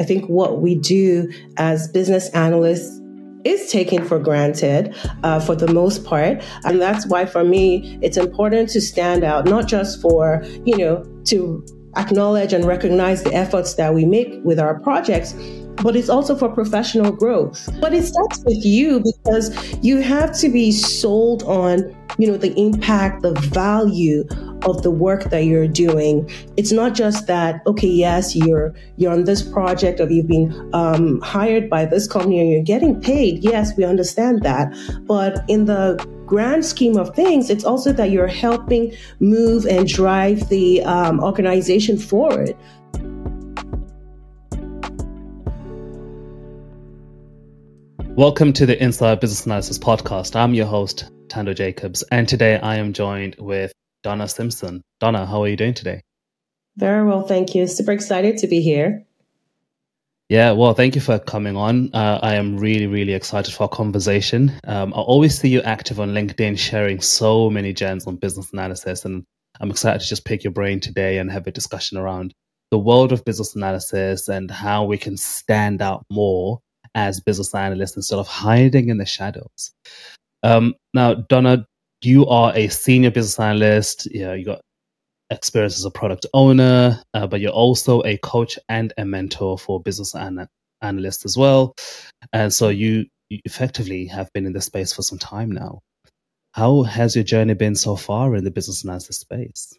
I think what we do as business analysts is taken for granted uh, for the most part. And that's why, for me, it's important to stand out, not just for, you know, to acknowledge and recognize the efforts that we make with our projects, but it's also for professional growth. But it starts with you because you have to be sold on, you know, the impact, the value of the work that you're doing. It's not just that, okay, yes, you're you're on this project or you've been um, hired by this company and you're getting paid. Yes, we understand that. But in the grand scheme of things, it's also that you're helping move and drive the um, organization forward. Welcome to the Inside Business Analysis Podcast. I'm your host, Tando Jacobs, and today I am joined with Dona Simpson. Dona, how are you doing today? Very well, thank you. Super excited to be here. Yeah, well, thank you for coming on. Uh, I am really, really excited for our conversation. Um, I always see you active on LinkedIn, sharing so many gems on business analysis, and I'm excited to just pick your brain today and have a discussion around the world of business analysis and how we can stand out more as business analysts instead of hiding in the shadows. Um, now, Dona, you are a senior business analyst. You know, you got experience as a product owner, uh, but you're also a coach and a mentor for business an- analysts as well. And so you, you effectively have been in the space for some time now. How has your journey been so far in the business analysis space?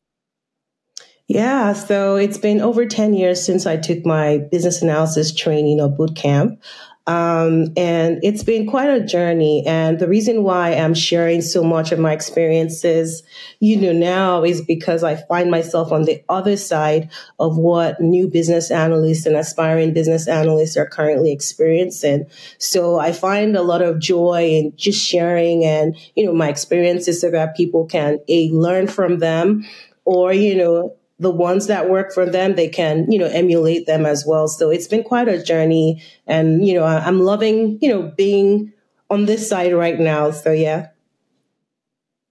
Yeah, so it's been over 10 years since I took my business analysis training or boot camp. Um, and it's been quite a journey. And the reason why I'm sharing so much of my experiences, you know, now is because I find myself on the other side of what new business analysts and aspiring business analysts are currently experiencing. So I find a lot of joy in just sharing and, you know, my experiences so that people can a learn from them or, you know, the ones that work for them, they can, you know, emulate them as well. So it's been quite a journey. And, you know, I'm loving, you know, being on this side right now. So yeah.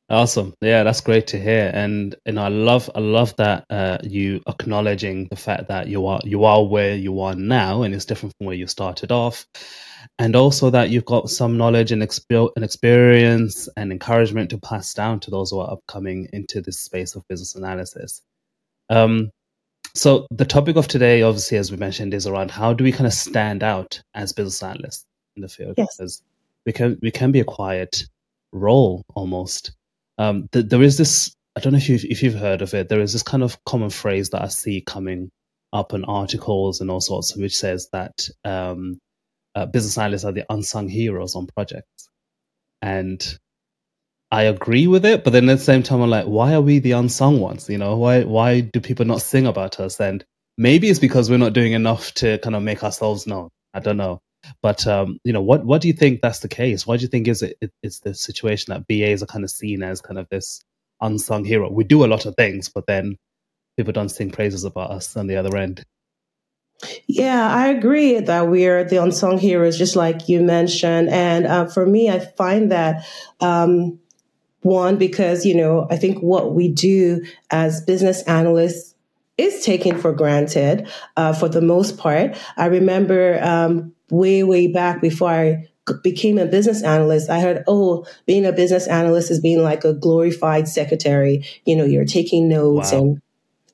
Awesome. Yeah, that's great to hear. And and I love I love that uh, you acknowledging the fact that you are you are where you are now and it's different from where you started off. And also that you've got some knowledge and, exp- and experience and encouragement to pass down to those who are upcoming into this space of business analysis. Um, so the topic of today, obviously, as we mentioned, is around how do we kind of stand out as business analysts in the field? Yes. Because we can we can be a quiet role almost. Um, th- there is this. I don't know if you've if you've heard of it. There is this kind of common phrase that I see coming up in articles and all sorts, which says that um, uh, business analysts are the unsung heroes on projects, and I agree with it, but then at the same time, I'm like, why are we the unsung ones? You know, why why do people not sing about us? And maybe it's because we're not doing enough to kind of make ourselves known. I don't know, but um, you know, what what do you think that's the case? Why do you think is it, it it's the situation that BAs are kind of seen as kind of this unsung hero? We do a lot of things, but then people don't sing praises about us on the other end. Yeah, I agree that we're the unsung heroes, just like you mentioned. And uh, for me, I find that um, one, because, you know, I think what we do as business analysts is taken for granted uh, for the most part. I remember um, way, way back before I became a business analyst, I heard, oh, being a business analyst is being like a glorified secretary. You know, you're taking notes wow. and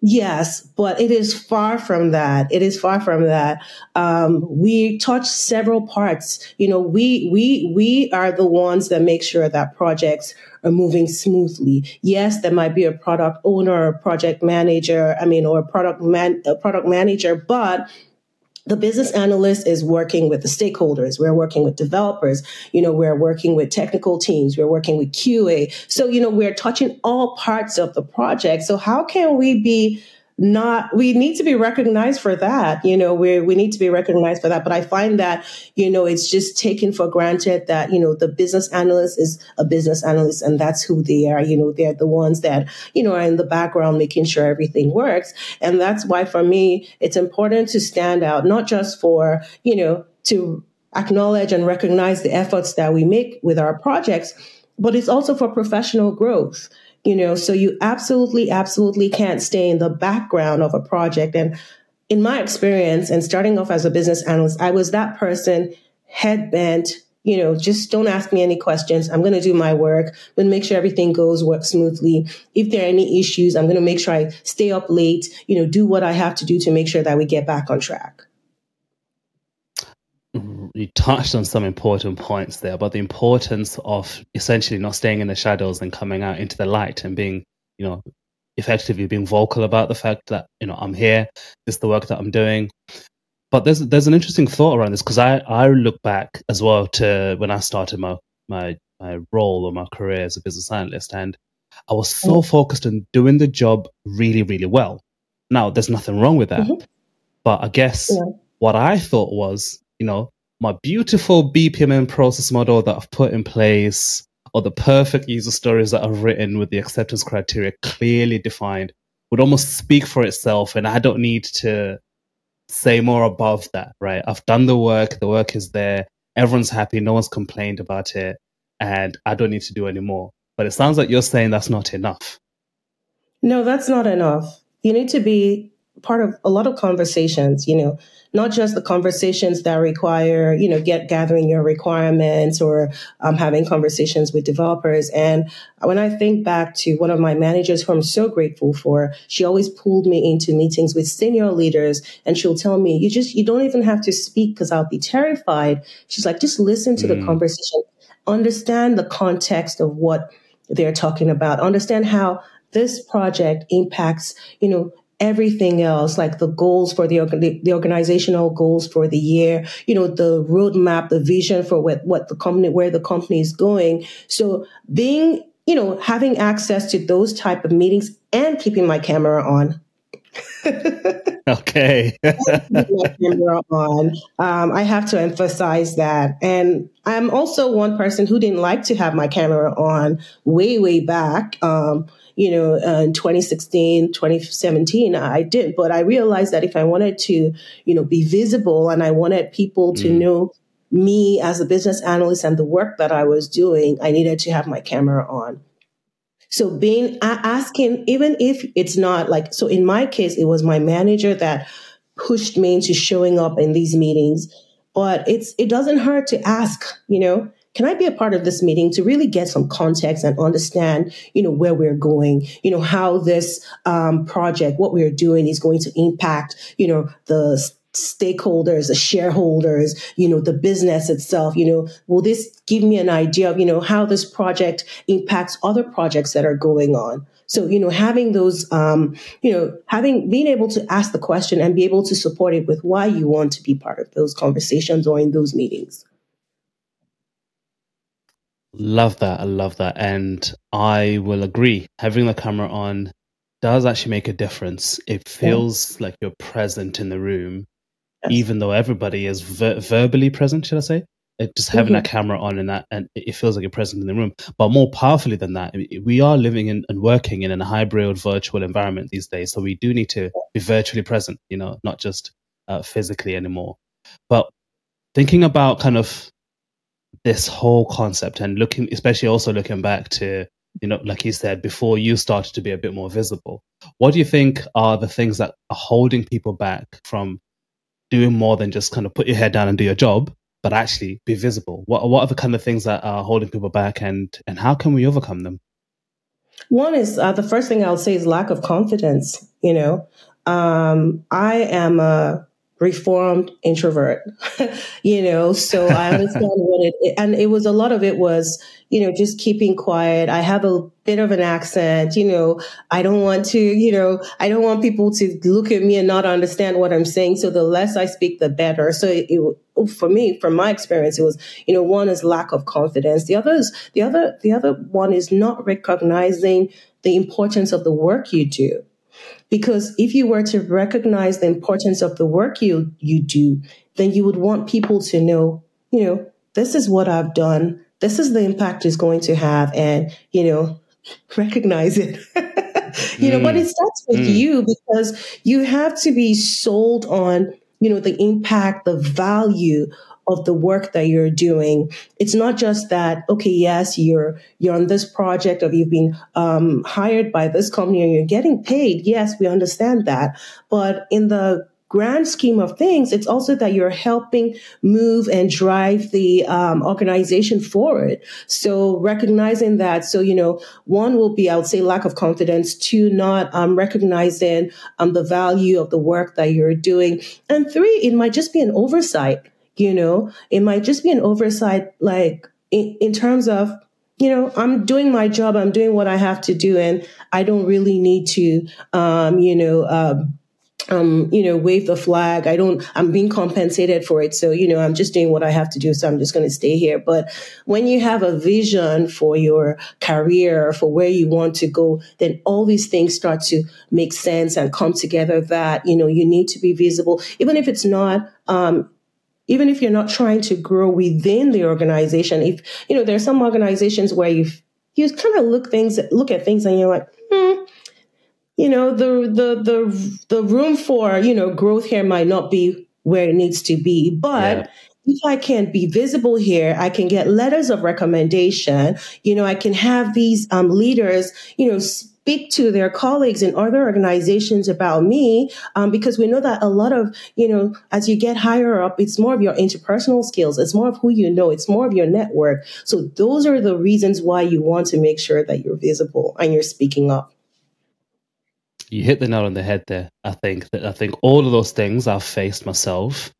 Yes, but it is far from that. It is far from that. Um, we touch several parts. You know, we we we are the ones that make sure that projects are moving smoothly. Yes, there might be a product owner or a project manager. I mean, or a product man, a product manager, but the business analyst is working with the stakeholders. We're working with developers. You know, we're working with technical teams. We're working with QA. So, you know, we're touching all parts of the project. So how can we be not we need to be recognized for that you know we we need to be recognized for that. But i find that you know it's just taken for granted that you know the business analyst is a business analyst and that's who they are. You know they're the ones that you know are in the background making sure everything works. And that's why for me it's important to stand out not just for you know to acknowledge and recognize the efforts that we make with our projects but it's also for professional growth you know so you absolutely absolutely can't stay in the background of a project and in my experience and starting off as a business analyst, I was that person head bent, you know, just don't ask me any questions. I'm going to do my work. To make sure everything goes work smoothly. If there are any issues, I'm going to make sure I stay up late, you know, do what I have to do to make sure that we get back on track. You touched on some important points there about the importance of essentially not staying in the shadows and coming out into the light and being, you know, effectively being vocal about the fact that you know I'm here. This is the work that I'm doing. But there's there's an interesting thought around this because I I look back as well to when I started my my my role or my career as a business analyst, and I was so mm-hmm. focused on doing the job really really well. Now there's nothing wrong with that, mm-hmm. but I guess yeah. what I thought was you know my beautiful BPMN process model that I've put in place or the perfect user stories that I've written with the acceptance criteria clearly defined would almost speak for itself. And I don't need to say more above that, right? I've done the work, the work is there, everyone's happy, no one's complained about it, and I don't need to do any more. But it sounds like you're saying that's not enough. No, that's not enough. You need to be part of a lot of conversations, you know, not just the conversations that require, you know, get gathering your requirements or um, having conversations with developers. And when I think back to one of my managers who I'm so grateful for, she always pulled me into meetings with senior leaders and she'll tell me, you just, you don't even have to speak because I'll be terrified. She's like, just listen to mm. the conversation, understand the context of what they're talking about, understand how this project impacts, you know, everything else, like the goals for the, the organizational goals for the year, you know, the roadmap, the vision for what, what the company, where the company is going. So being, you know, having access to those type of meetings and keeping my camera on. okay. camera on. Um, I have to emphasize that. And I'm also one person who didn't like to have my camera on way, way back. Um, you know, uh, in 2016, 2017, I did. But I realized that if I wanted to, you know, be visible and I wanted people to mm. know me as a business analyst and the work that I was doing, I needed to have my camera on. So being asking, even if it's not like, so in my case, it was my manager that pushed me into showing up in these meetings. But it's it doesn't hurt to ask, you know, can I be a part of this meeting to really get some context and understand, you know, where we're going, you know, how this um, project, what we're doing is going to impact, you know, the stakeholders, the shareholders, you know, the business itself, you know, will this give me an idea of, you know, how this project impacts other projects that are going on? So, you know, having those, um, you know, having, being able to ask the question and be able to support it with why you want to be part of those conversations or in those meetings. Love that. I love that. And I will agree. Having the camera on does actually make a difference. It feels yeah. like you're present in the room, yes. even though everybody is ver- verbally present, should I say? It, just having mm-hmm. that camera on and that, and it feels like you're present in the room. But more powerfully than that, we are living in and working in a hybrid virtual environment these days. So we do need to be virtually present, you know, not just uh, physically anymore. But thinking about kind of this whole concept and looking, especially also looking back to, you know, like you said, before you started to be a bit more visible, what do you think are the things that are holding people back from doing more than just kind of put your head down and do your job, but actually be visible? What, what are the kind of things that are holding people back and, and how can we overcome them? One is uh, the first thing I'll say is lack of confidence. You know, um, I am a reformed introvert, you know, so I understand what it, and it was a lot of it was, you know, just keeping quiet. I have a bit of an accent, you know, I don't want to, you know, I don't want people to look at me and not understand what I'm saying. So the less I speak, the better. So it, it, for me, from my experience, it was, you know, one is lack of confidence. The other is, the other, the other one is not recognizing the importance of the work you do because if you were to recognize the importance of the work you, you do, then you would want people to know, you know, this is what I've done. This is the impact it's going to have. And, you know, recognize it. you mm. know, but it starts with mm. you because you have to be sold on, you know, the impact, the value of the work that you're doing. It's not just that, okay, yes, you're, you're on this project or you've been um, hired by this company and you're getting paid. Yes, we understand that. But in the grand scheme of things, it's also that you're helping move and drive the um, organization forward. So recognizing that, so you know, one will be, I would say, lack of confidence. Two, not um, recognizing um, the value of the work that you're doing, and three, it might just be an oversight. You know, it might just be an oversight, like in, in terms of you know, I'm doing my job. I'm doing what I have to do, and I don't really need to, um, you know, um, um, you know, wave the flag. I don't, I'm being compensated for it. So, you know, I'm just doing what I have to do. So I'm just going to stay here. But when you have a vision for your career, for where you want to go, then all these things start to make sense and come together that, you know, you need to be visible, even if it's not, um, even if you're not trying to grow within the organization. If, you know, there are some organizations where you you kind of look things, look at things and you're like, hmm, you know the the the the room for you know growth here might not be where it needs to be but yeah. if i can be visible here i can get letters of recommendation you know i can have these um, leaders you know speak to their colleagues in other organizations about me um, because we know that a lot of you know as you get higher up it's more of your interpersonal skills. It's more of who you know. It's more of your network. So those are the reasons why you want to make sure that you're visible and you're speaking up. You hit the nail on the head there. I think that I think all of those things I've faced myself,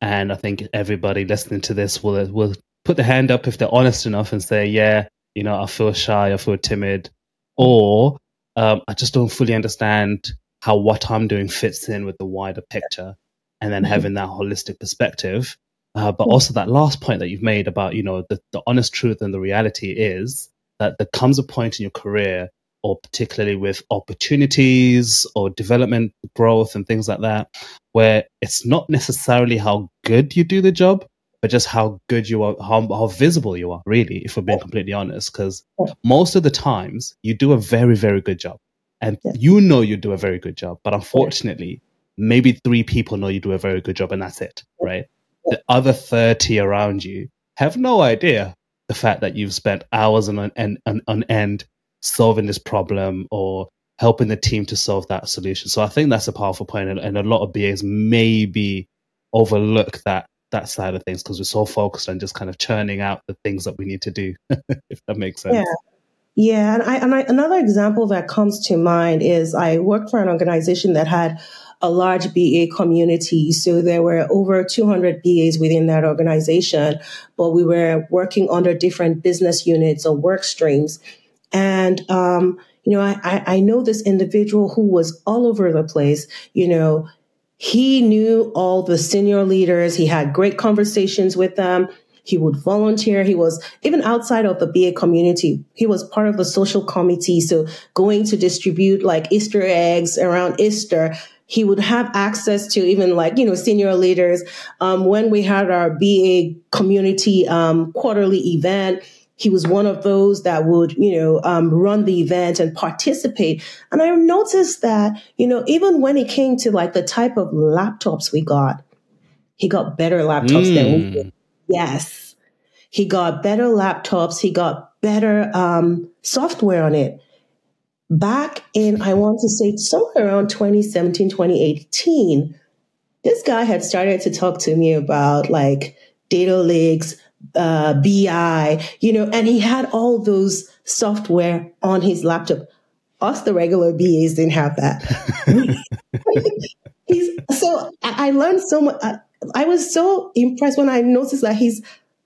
and I think everybody listening to this will will put the hand up if they're honest enough and say, yeah, you know, I feel shy, I feel timid, or um, I just don't fully understand how what I'm doing fits in with the wider picture, and then mm-hmm. having that holistic perspective. Uh, but also that last point that you've made about you know the, the honest truth and the reality is that there comes a point in your career or particularly with opportunities or development growth and things like that, where it's not necessarily how good you do the job, but just how good you are, how, how visible you are, really, if we're being completely honest. Because most of the times you do a very, very good job. And yeah. you know you do a very good job. But unfortunately, maybe three people know you do a very good job and that's it, right? The other 30 around you have no idea the fact that you've spent hours on, on, on, on end solving this problem or helping the team to solve that solution. So I think that's a powerful point, and, and a lot of BAs maybe overlook that that side of things because we're so focused on just kind of churning out the things that we need to do. if that makes sense. Yeah. Yeah, and I, and I, another example that comes to mind is I worked for an organization that had a large BA community. So there were over 200 BAs within that organization, but we were working under different business units or work streams. And, um, you know, I, I know this individual who was all over the place, you know, he knew all the senior leaders. He had great conversations with them. He would volunteer. He was even outside of the BA community. He was part of the social committee. So going to distribute like Easter eggs around Easter. He would have access to even like, you know, senior leaders. Um, when we had our BA community um, quarterly event, he was one of those that would, you know, um, run the event and participate. And I noticed that, you know, even when it came to like the type of laptops we got, he got better laptops mm. than we did. Yes. He got better laptops. He got better um, software on it. Back in, I want to say somewhere around 2017, 2018, this guy had started to talk to me about like data lakes, uh, BI, you know, and he had all those software on his laptop. Us, the regular BAs, didn't have that. he's so I learned so much. I, I was so impressed when I noticed that his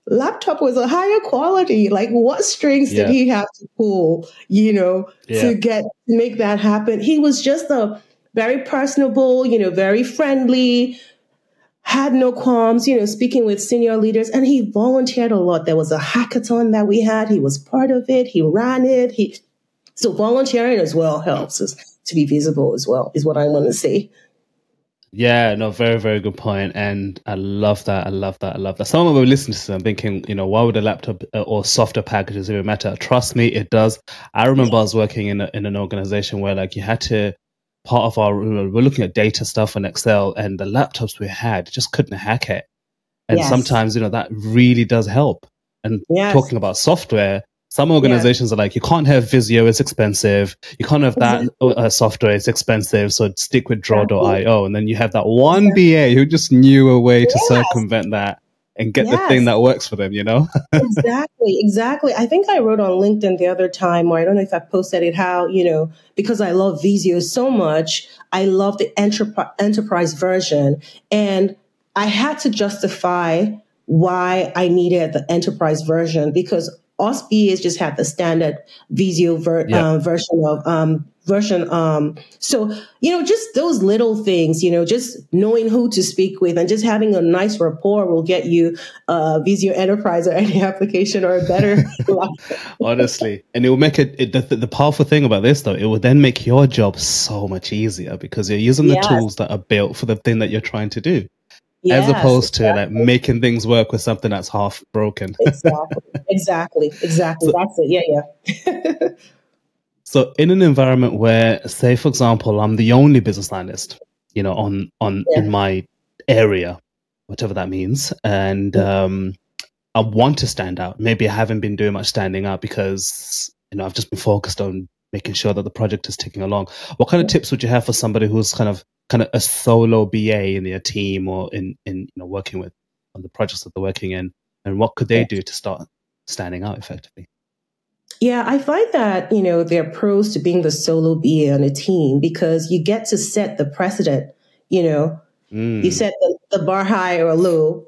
laptop was a higher quality. Like, what strings yeah. did he have to pull, you know, yeah. to get to make that happen? He was just a very personable, you know, very friendly, had no qualms, you know, speaking with senior leaders, and he volunteered a lot. There was a hackathon that we had. He was part of it. He ran it. He so volunteering as well helps us to be visible as well, is what I want to say. Yeah, no, very, very good point. And I love that. I love that. I love that. Some of them listening to them thinking, you know, why would a laptop uh, or software packages even matter? Trust me, it does. I remember I was working in, a, in an organization where like you had to part of our we're looking at data stuff in Excel, and the laptops we had just couldn't hack it. And yes. sometimes you know that really does help. And yes. talking about software, Some organizations yeah. are like, you can't have Visio, it's expensive. You can't have that exactly. uh, software, it's expensive. So stick with draw.io. And then you have that one exactly. BA who just knew a way to yes. circumvent that and get yes. the thing that works for them, you know? exactly, exactly. I think I wrote on LinkedIn the other time, or I don't know if I posted it, how, you know, because I love Visio so much, I love the enterprise, enterprise version. And I had to justify why I needed the enterprise version because us BAs just had the standard Visio ver- yeah. uh, version of um, version. Um, so, you know, just those little things, you know, just knowing who to speak with and just having a nice rapport will get you uh, Visio Enterprise or any application or a better Honestly. And it will make it, it the, the, powerful thing about this, though, it will then make your job so much easier because you're using the yes. tools that are built for the thing that you're trying to do. Yes, as opposed to exactly. like making things work with something that's half broken. exactly, exactly, exactly. So, that's it. Yeah, yeah. So in an environment where, say, for example, I'm the only business analyst, you know, on on yeah. in my area, whatever that means, and um, I want to stand out. Maybe I haven't been doing much standing out because you know I've just been focused on making sure that the project is ticking along. What kind of tips would you have for somebody who's kind of kind of a solo BA in their team or in in you know working with on the projects that they're working in, and what could they do to start standing out effectively? Yeah, I find that, you know, there are pros to being the solo BA on a team because you get to set the precedent, you know. Mm. You set the, the bar high or low.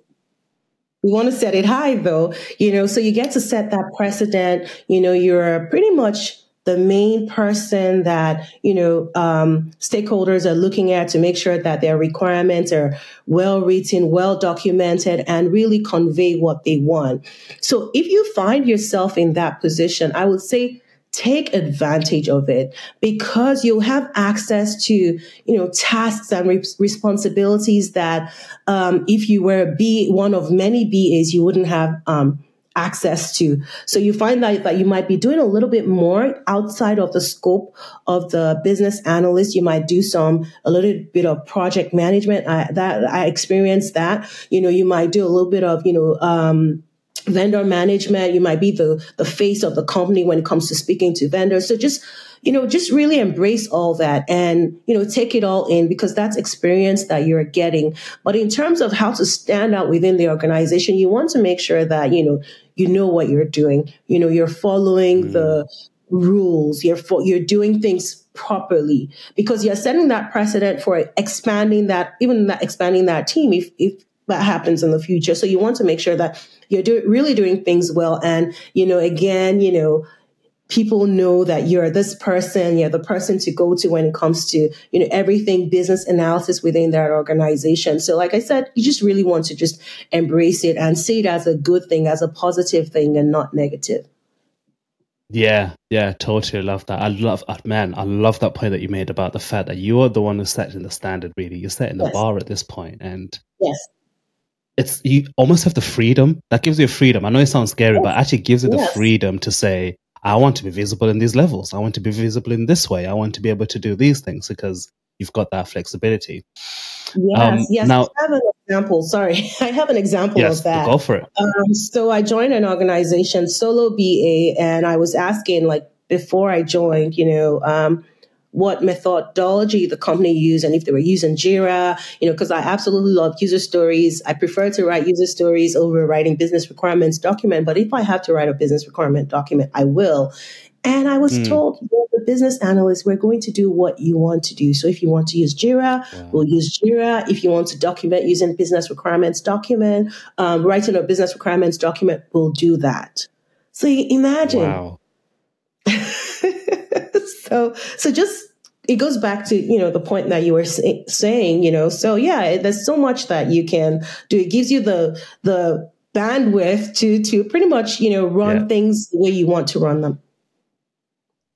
We want to set it high though, you know, so you get to set that precedent. You know, you're pretty much the main person that you know um, stakeholders are looking at to make sure that their requirements are well written well documented and really convey what they want. So if you find yourself in that position i would say take advantage of it because you'll have access to you know tasks and re- responsibilities that um, if you were be one of many bas you wouldn't have um, access to. So you find that, that you might be doing a little bit more outside of the scope of the business analyst. You might do some, a little bit of project management. I, that I experienced that, you know, you might do a little bit of, you know, um, vendor management. You might be the, the face of the company when it comes to speaking to vendors. So just, you know, just really embrace all that and, you know, take it all in because that's experience that you're getting. But in terms of how to stand out within the organization, you want to make sure that, you know, you know what you're doing. You know, you're following mm. the rules. You're fo- you're doing things properly because you're setting that precedent for expanding that, even that expanding that team if if that happens in the future. So you want to make sure that you're do- really doing things well. And you know, again, you know people know that you're this person, you're the person to go to when it comes to, you know, everything business analysis within that organization. So like I said, you just really want to just embrace it and see it as a good thing, as a positive thing and not negative. Yeah, yeah, totally love that. I love, uh, man, I love that point that you made about the fact that you are the one who's setting the standard. Really, you're setting the yes. bar at this point, and yes, it's you almost have the freedom that gives you freedom. I know it sounds scary, yes. but actually gives you the yes. freedom to say, I want to be visible in these levels. I want to be visible in this way. I want to be able to do these things because you've got that flexibility. Yes, um, yes. Now, I have an example. Sorry, I have an example yes, of that. Go for it. Um, so I joined an organization, Solo BA, and I was asking, like, before I joined, you know, um, what methodology the company used and if they were using Jira, you know, because I absolutely love user stories. I prefer to write user stories over writing business requirements document. But if I have to write a business requirement document, I will. And I was mm. told, well, the business analyst, we're going to do what you want to do. So if you want to use Jira, we'll use Jira. If you want to document using business requirements document, um, writing a business requirements document, we'll do that. So imagine. Wow. So, so just it goes back to you know the point that you were say, saying. You know, so yeah, there's so much that you can do. It gives you the the bandwidth to to pretty much you know run yeah. things the way you want to run them.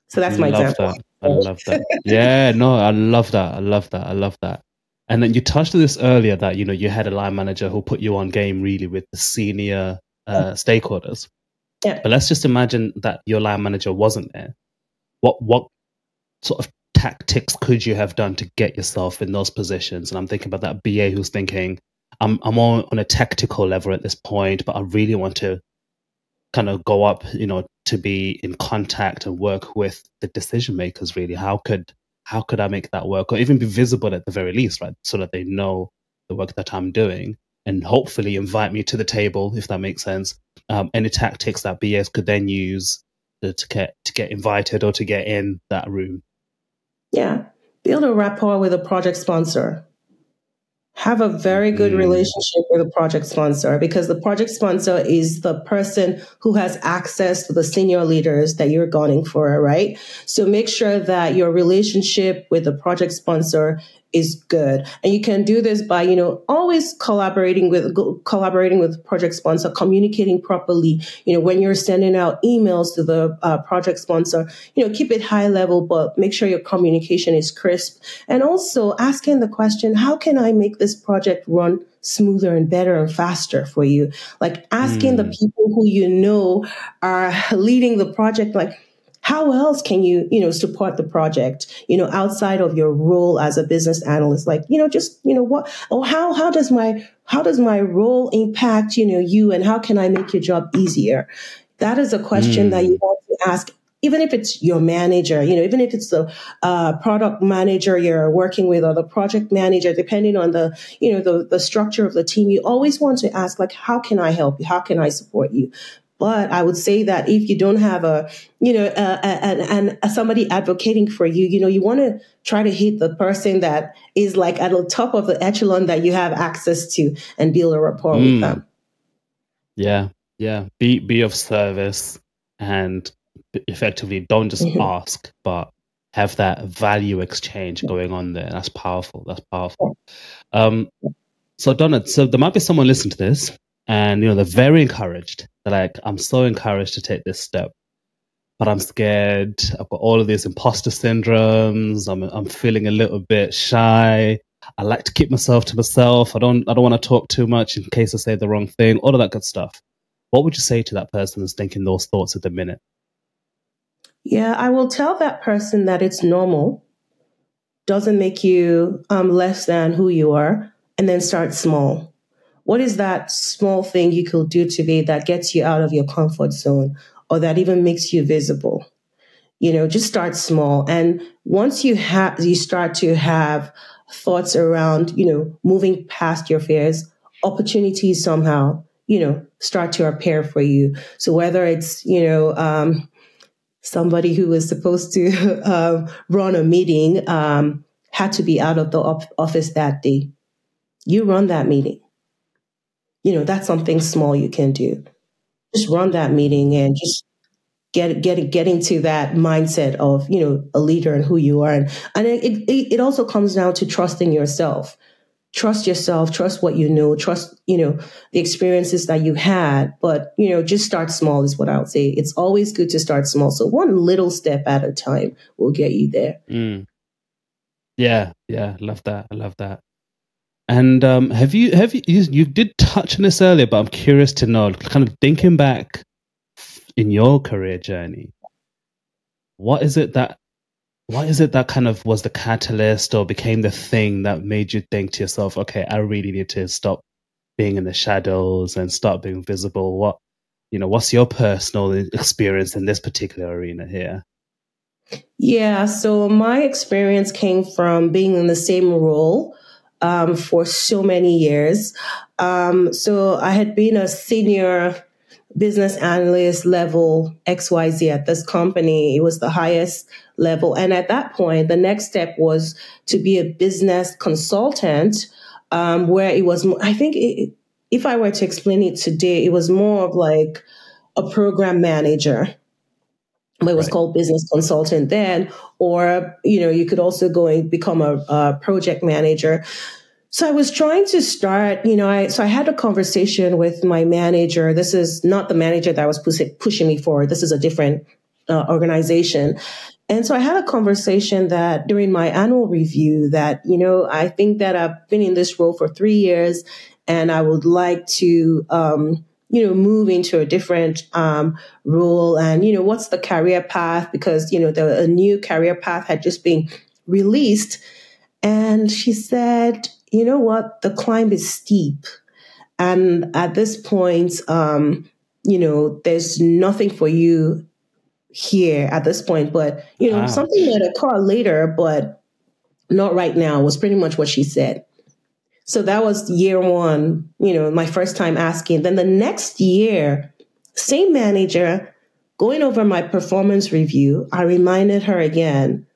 So that's my love example. That. I love that. yeah, no, I love that. I love that. I love that. And then you touched on this earlier that you know you had a line manager who put you on game really with the senior uh, stakeholders. Yeah. But let's just imagine that your line manager wasn't there. What what sort of tactics could you have done to get yourself in those positions? And I'm thinking about that BA who's thinking, I'm I'm on, on a tactical level at this point, but I really want to kind of go up, you know, to be in contact and work with the decision makers really. How could how could i make that work or even be visible at the very least right? So that they know the work that i'm doing and hopefully invite me to the table if that makes sense. Um, any tactics that bs could then use to, to get to get invited or to get in that room yeah build a rapport with a project sponsor have a very good mm. relationship with a project sponsor because the project sponsor is the person who has access to the senior leaders that you're gunning for, right? So make sure that your relationship with the project sponsor is good. And you can do this by, you know, always collaborating with collaborating with project sponsor, communicating properly. You know, when you're sending out emails to the uh, project sponsor, you know, keep it high level, but make sure your communication is crisp. And also asking the question, how can I make this project run smoother and better and faster for you? Like asking mm. the hmm. people who you know are leading the project, like, how else can you you know support the project you know outside of your role as a business analyst like you know just you know what oh how how does my how does my role impact you know you and how can i make your job easier that is a question mm. that you hmm. want to ask even if it's your manager, you know, even if it's the uh, product manager you're working with or the project manager, depending on the, you know, the, the structure of the team, you always want to ask, like, how can I help you? How can I support you? But I would say that if you don't have a, you know, and somebody advocating for you, you know, you want to try to hit the person that is like at the top of the echelon that you have access to and build a rapport mm. with them. Yeah, yeah. Be be of service and effectively don't just mm-hmm. ask, but have that value exchange going on there. That's powerful. That's powerful. Um, so Dona, so there might be someone listening to this and you know they're very encouraged. They're like, I'm so encouraged to take this step, but I'm scared. I've got all of these imposter syndromes. I'm I'm feeling a little bit shy. I like to keep myself to myself. I don't I don't want to talk too much in case I say the wrong thing. All of that good stuff. What would you say to that person who's thinking those thoughts at the minute? Yeah, I will tell that person that it's normal. Doesn't make you um, less than who you are, and then start small what is that small thing you could do today that gets you out of your comfort zone or that even makes you visible? You know, just start small. And once you have, you start to have thoughts around, you know, moving past your fears, opportunities somehow, you know, start to appear for you. So whether it's, you know, um, somebody who was supposed to uh, run a meeting um, had to be out of the op- office that day. You run that meeting you know, that's something small you can do. Just run that meeting and just get get get into that mindset of you know a leader and who you are, and and it it, it also comes down to trusting yourself. Trust yourself, trust what you know, trust, you know, the experiences that you had, but, you know, just start small is what I would say. It's always good to start small. So one little step at a time will get you there. Mm. Yeah, yeah, love that. I love that. And um, have you have you, you you did touch on this earlier, but I'm curious to know, kind of thinking back in your career journey, what is it that what is it that kind of was the catalyst or became the thing that made you think to yourself, okay, I really need to stop being in the shadows and start being visible? What you know, what's your personal experience in this particular arena here? Yeah, so my experience came from being in the same role um, for so many years. Um, so I had been a senior business analyst level XYZ at this company. It was the highest level. And at that point, the next step was to be a business consultant, um, where it was, I think, it, if I were to explain it today, it was more of like a program manager it was right. called business consultant then or you know you could also go and become a, a, project manager. So i was trying to start you know i so i had a conversation with my manager. This is not the manager that was pushing, pushing me forward. This is a different uh, organization. And so i had a conversation that during my annual review that you know i think that i've been in this role for three years and i would like to um, you know, move into a different um, role and, you know, what's the career path? Because, you know, the, a new career path had just been released. And she said, you know what? The climb is steep. And at this point, um, you know, there's nothing for you here at this point, but you know, wow. something that occur later, but not right now was pretty much what she said. So that was year one, you know, my first time asking. Then the next year, same manager going over my performance review, I reminded her again,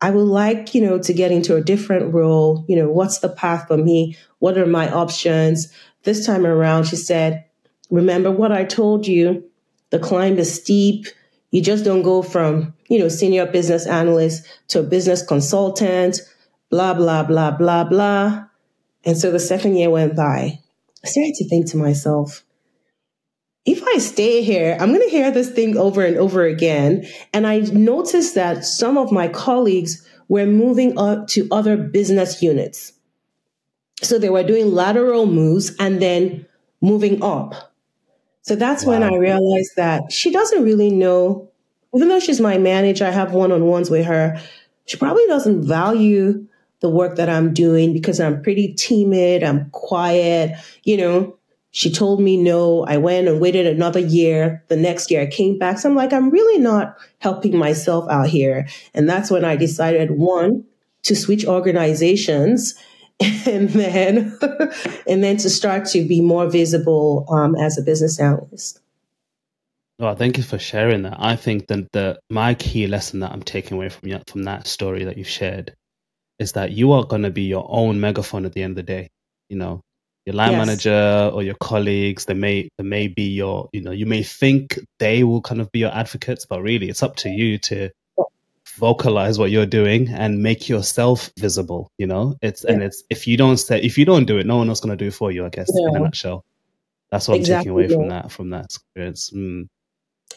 I would like, you know, to get into a different role. You know, what's the path for me? What are my options? This time around, she said, remember what I told you? The climb is steep. You just don't go from, you know, senior business analyst to a business consultant, blah, blah, blah, blah, blah. And so the second year went by. I started to think to myself, if I stay here, I'm going to hear this thing over and over again. And I noticed that some of my colleagues were moving up to other business units. So they were doing lateral moves and then moving up. So that's wow. when I realized that she doesn't really know, even though she's my manager, I have one on ones with her, she probably doesn't value the work that I'm doing because I'm pretty timid, I'm quiet, you know. She told me no. I went and waited another year. The next year I came back. So I'm like, I'm really not helping myself out here. And that's when I decided one, to switch organizations and then and then to start to be more visible um, as a business analyst. Well, thank you for sharing that. I think that the my key lesson that I'm taking away from from that story that you've shared is that you are going to be your own megaphone at the end of the day. You know, your line yes. manager or your colleagues, they may they may be your, you know, you may think they will kind of be your advocates, but really it's up to you to vocalize what you're doing and make yourself visible you know it's yeah. and it's if you don't say if you don't do it no one else going to do it for you i guess yeah. in a nutshell that's what exactly, i'm taking away yeah. from that from that experience mm.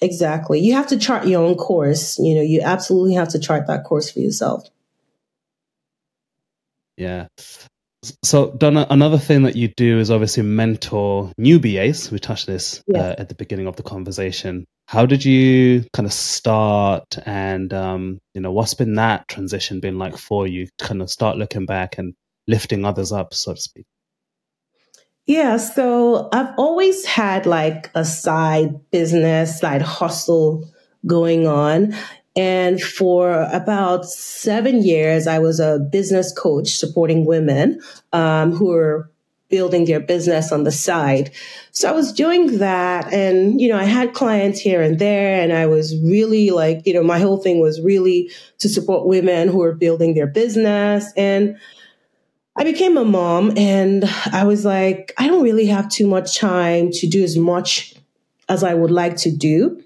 exactly you have to chart your own course you know you absolutely have to chart that course for yourself yeah. So dona another thing that you do is obviously mentor new bas we touched this uh, at the beginning of the conversation. How did you kind of start and um, you know what's been that transition been like for you? Kind of start looking back and lifting others up so to speak. Yeah so i've always had like a side business side hustle going on and for about seven years i was a business coach supporting women um, who were building their business on the side. So I was doing that and, you know, I had clients here and there and I was really like, you know, my whole thing was really to support women who are building their business. And I became a mom and I was like, I don't really have too much time to do as much as I would like to do.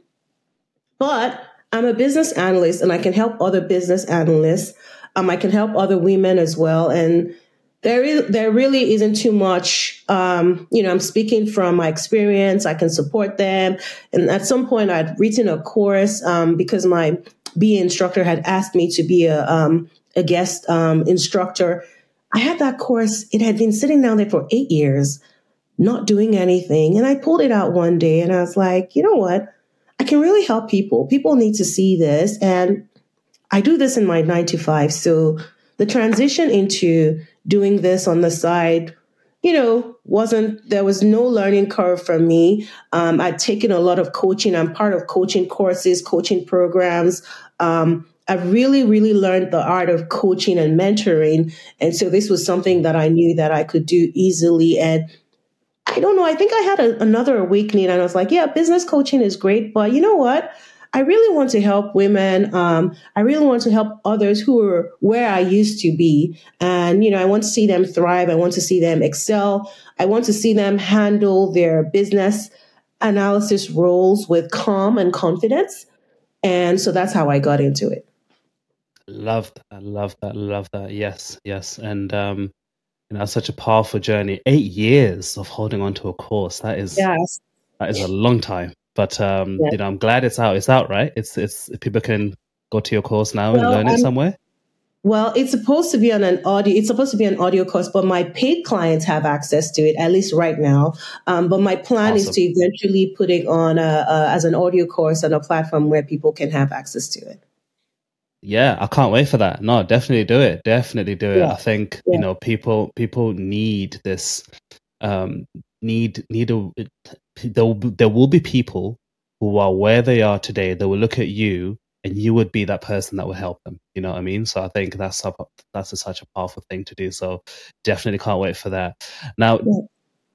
But I'm a business analyst and I can help other business analysts. Um, I can help other women as well. And there is there really isn't too much um, you know i'm speaking from my experience. I can support them. And at some point i'd written a course um, because my BA instructor had asked me to be a, um, a guest um, instructor. I had that course. It had been sitting down there for eight years not doing anything. And i pulled it out one day and i was like you know what can really help people people need to see this and i do this in my nine to five so the transition into doing this on the side, you know, wasn't, there was no learning curve for me. Um, I'd taken a lot of coaching. I'm part of coaching courses, coaching programs. Um, I've really, really learned the art of coaching and mentoring. And so this was something that I knew that I could do easily. And I don't know, I think I had a, another awakening and I was like, yeah, business coaching is great, but you know what? I really want to help women. Um, I really want to help others who are where I used to be. And, you know, I want to see them thrive. I want to see them excel. I want to see them handle their business analysis roles with calm and confidence. And so that's how I got into it. Love that. Love that. Love that. Yes. Yes. And, um, you know, such a powerful journey. Eight years of holding on to a course. That is, yes. that is a long time. But um, yeah. you know, I'm glad it's out. It's out, right? It's it's people can go to your course now well, and learn it somewhere. Well, it's supposed to be on an audio. It's supposed to be an audio course, but my paid clients have access to it at least right now. Um, but my plan awesome. is to eventually put it on a, a, as an audio course on a platform where people can have access to it. Yeah, I can't wait for that. No, definitely do it. Definitely do it. Yeah. I think yeah. you know people people need this um, need need a there will be, there will be people who are where they are today. They will look at you, and you would be that person that would help them. You know what I mean? So I think that's that's a, such a powerful thing to do. So definitely can't wait for that. Now, yeah.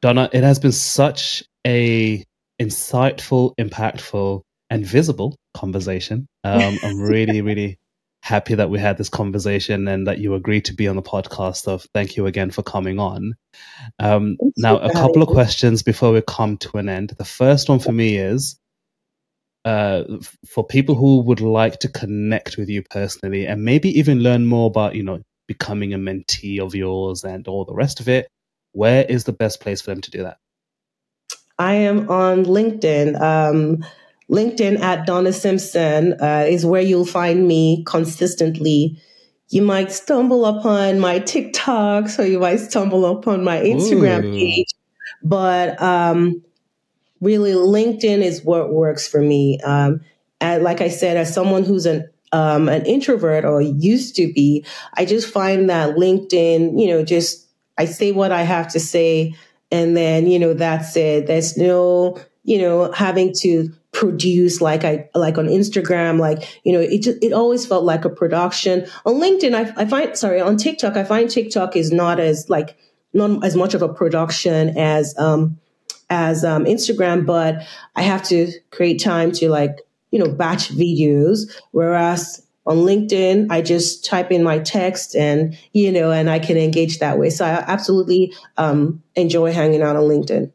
Dona, it has been such a insightful, impactful, and visible conversation. Um, I'm really, really happy that we had this conversation and that you agreed to be on the podcast. So thank you again for coming on. Um, now, a couple of questions before we come to an end. The first one for me is uh, for people who would like to connect with you personally and maybe even learn more about, you know, becoming a mentee of yours and all the rest of it, where is the best place for them to do that? I am on LinkedIn. Um, LinkedIn at Dona Simpson uh, is where you'll find me consistently. You might stumble upon my TikToks or you might stumble upon my Instagram Ooh. page, but um, really, LinkedIn is what works for me. Um, and like I said, as someone who's an um, an introvert or used to be, I just find that LinkedIn, you know, just I say what I have to say, and then you know that's it. There's no you know having to produce like I like on Instagram, like you know, it it always felt like a production. On LinkedIn, I, I find sorry on TikTok, I find TikTok is not as like not as much of a production as um as um, Instagram, but I have to create time to like you know batch videos, whereas on LinkedIn, I just type in my text and, you know, and I can engage that way. So I absolutely um, enjoy hanging out on LinkedIn.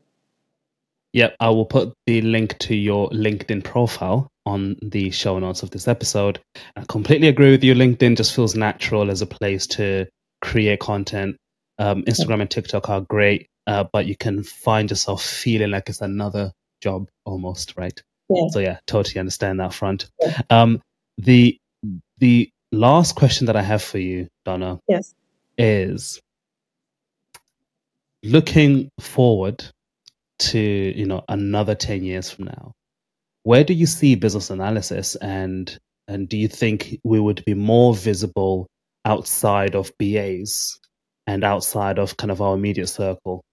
Yep, I will put the link to your LinkedIn profile on the show notes of this episode. I completely agree with you. LinkedIn just feels natural as a place to create content. Um, Instagram and TikTok are great, uh, but you can find yourself feeling like it's another job almost, right? Yeah. So yeah, totally understand that front. Yeah. Um, the the last question that I have for you, Dona, yes, is looking forward to you know another 10 years from now. Where do you see business analysis and and do you think we would be more visible outside of BAs and outside of kind of our immediate circle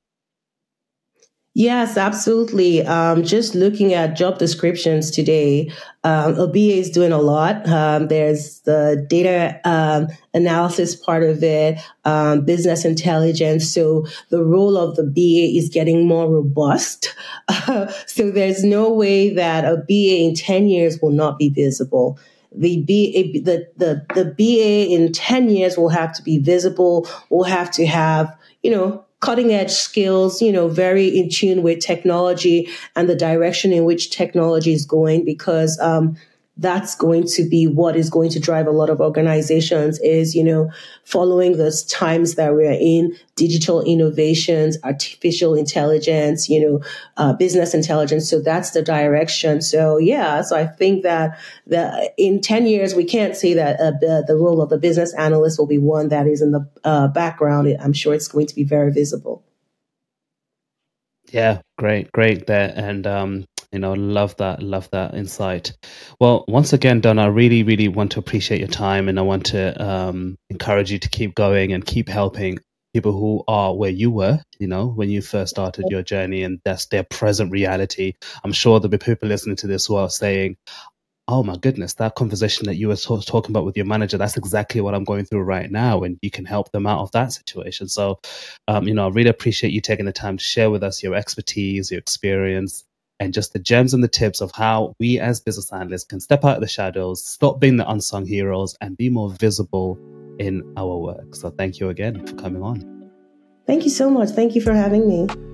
Yes, absolutely. Um, just looking at job descriptions today, um, a BA is doing a lot. Um, there's the data um, analysis part of it, um, business intelligence. So the role of the BA is getting more robust. so there's no way that a BA in 10 years will not be visible the BA, the, the, the BA in 10 years will have to be visible, will have to have, you know, cutting edge skills, you know, very in tune with technology and the direction in which technology is going because um, that's going to be what is going to drive a lot of organizations is, you know, following those times that we're in, digital innovations, artificial intelligence, you know, uh, business intelligence. So that's the direction. So yeah, so I think that the, in 10 years, we can't say that uh, the, the, role of the business analyst will be one that is in the uh, background. I'm sure it's going to be very visible. Yeah, great, great there. And um, you know, love that, love that insight. Well, once again, Don, I really, really want to appreciate your time and I want to um, encourage you to keep going and keep helping people who are where you were, you know, when you first started your journey and that's their present reality. I'm sure there'll be people listening to this who are saying, oh my goodness, that conversation that you were t- talking about with your manager, that's exactly what I'm going through right now. And you can help them out of that situation. So, um, you know, I really appreciate you taking the time to share with us your expertise, your experience, and just the gems and the tips of how we as business analysts can step out of the shadows, stop being the unsung heroes, and be more visible in our work. So thank you again for coming on. Thank you so much. Thank you for having me.